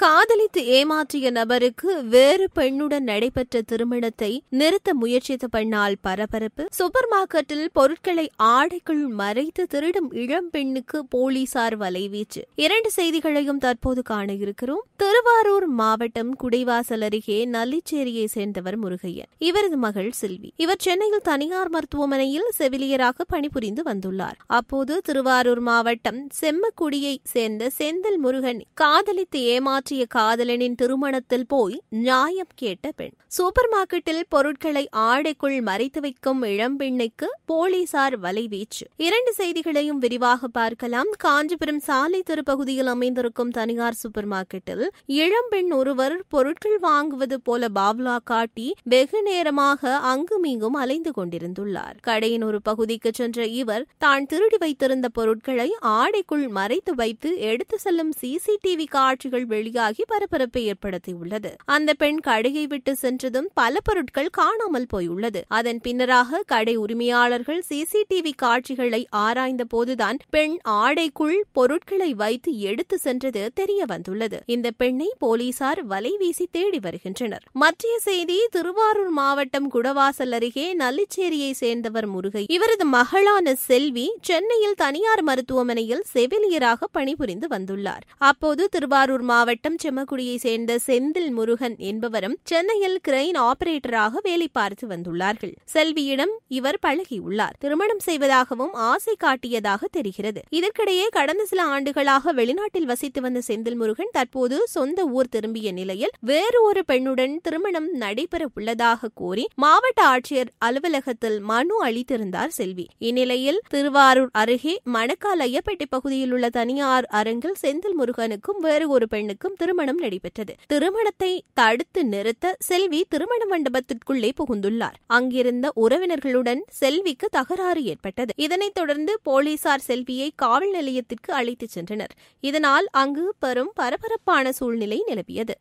காதலித்து ஏமாற்றிய நபருக்கு வேறு பெண்ணுடன் நடைபெற்ற திருமணத்தை நிறுத்த முயற்சித்த பெண்ணால் பரபரப்பு. சூப்பர் மார்க்கெட்டில் பொருட்களை ஆடைக்குள் மறைத்து திருடும் இளம் பெண்ணுக்கு போலீசார் வலைவீச்சு. இரண்டு செய்திகளையும் தற்போது காண இருக்கிறோம். திருவாரூர் மாவட்டம் குடைவாசல் அருகே நல்லிச்சேரியை சேர்ந்தவர் முருகையன். இவரது மகள் செல்வி. இவர் சென்னையில் தனியார் மருத்துவமனையில் செவிலியராக பணிபுரிந்து வந்துள்ளார். அப்போது திருவாரூர் மாவட்டம் செம்மக்குடியை சேர்ந்த செந்தில் முருகன் காதலித்து ஏமாற்ற ஏமாற்றிய காதலனின் திருமணத்தில் போய் நியாயம் கேட்ட பெண். சூப்பர் மார்க்கெட்டில் பொருட்களை ஆடைக்குள் மறைத்து வைக்கும் இளம்பெண்ணுக்கு போலீசார் வலைவீச்சு இரண்டு செய்திகளையும் விரிவாக பார்க்கலாம். காஞ்சிபுரம் சாலை திருப்பகுதியில் அமைந்திருக்கும் தனியார் சூப்பர் மார்க்கெட்டில் இளம்பெண் ஒருவர் பொருட்கள் வாங்குவது போல பாவ்லா காட்டி வெகு நேரமாக அங்குமிங்கும் அலைந்து கொண்டிருந்துள்ளார். கடையின் ஒரு பகுதிக்கு சென்ற இவர் தான் திருடி வைத்திருந்த பொருட்களை ஆடைக்குள் மறைத்து வைத்து எடுத்து செல்லும் சிசிடிவி காட்சிகள் வெளியாக பரபரப்பை ஏற்படுத்தியுள்ளது. அந்த பெண் கடையை விட்டு சென்றதும் பல பொருட்கள் காணாமல் போயுள்ளது. அதன் பின்னராக கடை உரிமையாளர்கள் சிசிடிவி காட்சிகளை ஆராய்ந்த போதுதான் பெண் ஆடைக்குள் பொருட்களை வைத்து எடுத்து சென்றது தெரிய வந்துள்ளது. இந்த பெண்ணை போலீசார் வலை வீசி தேடி வருகின்றனர். மத்திய செய்தி திருவாரூர் மாவட்டம் குடவாசல் அருகே நல்லிச்சேரியை சேர்ந்தவர் முருகை. இவரது மகளான செல்வி சென்னையில் தனியார் மருத்துவமனையில் செவிலியராக பணிபுரிந்து வந்துள்ளார். அப்போது திருவாரூர் மாவட்டம் செம்மக்குடியை சேர்ந்த செந்தில் முருகன் என்பவரும் சென்னையில் கிரெயின் ஆபரேட்டராக வேலை பார்த்து வந்துள்ளார்கள். செல்வியிடம் இவர் பழகியுள்ளார். திருமணம் செய்வதாகவும் ஆசை காட்டியதாக தெரிகிறது. இதற்கிடையே கடந்த சில ஆண்டுகளாக வெளிநாட்டில் வசித்து வந்த செந்தில் முருகன் தற்போது சொந்த ஊர் திரும்பிய நிலையில் வேறு ஒரு பெண்ணுடன் திருமணம் நடைபெற உள்ளதாக கூறி மாவட்ட ஆட்சியர் அலுவலகத்தில் மனு அளித்திருந்தார் செல்வி. இந்நிலையில் திருவாரூர் அருகே மணக்கால் ஐயப்பேட்டை பகுதியில் உள்ள தனியார் அரங்கில் செந்தில் முருகனுக்கும் வேறு ஒரு பெண்ணுக்கும் திருமணம் நடைபெற்றது. திருமணத்தை தடுத்து நிறுத்த செல்வி திருமண மண்டபத்திற்குள்ளே புகுந்துள்ளார். அங்கிருந்த உறவினர்களுடன் செல்விக்கு தகராறு ஏற்பட்டது. இதனைத் தொடர்ந்து போலீசார் செல்வியை காவல் நிலையத்திற்கு அழைத்துச் சென்றனர். இதனால் அங்கு பெரும் பரபரப்பான சூழ்நிலை நிலவியது.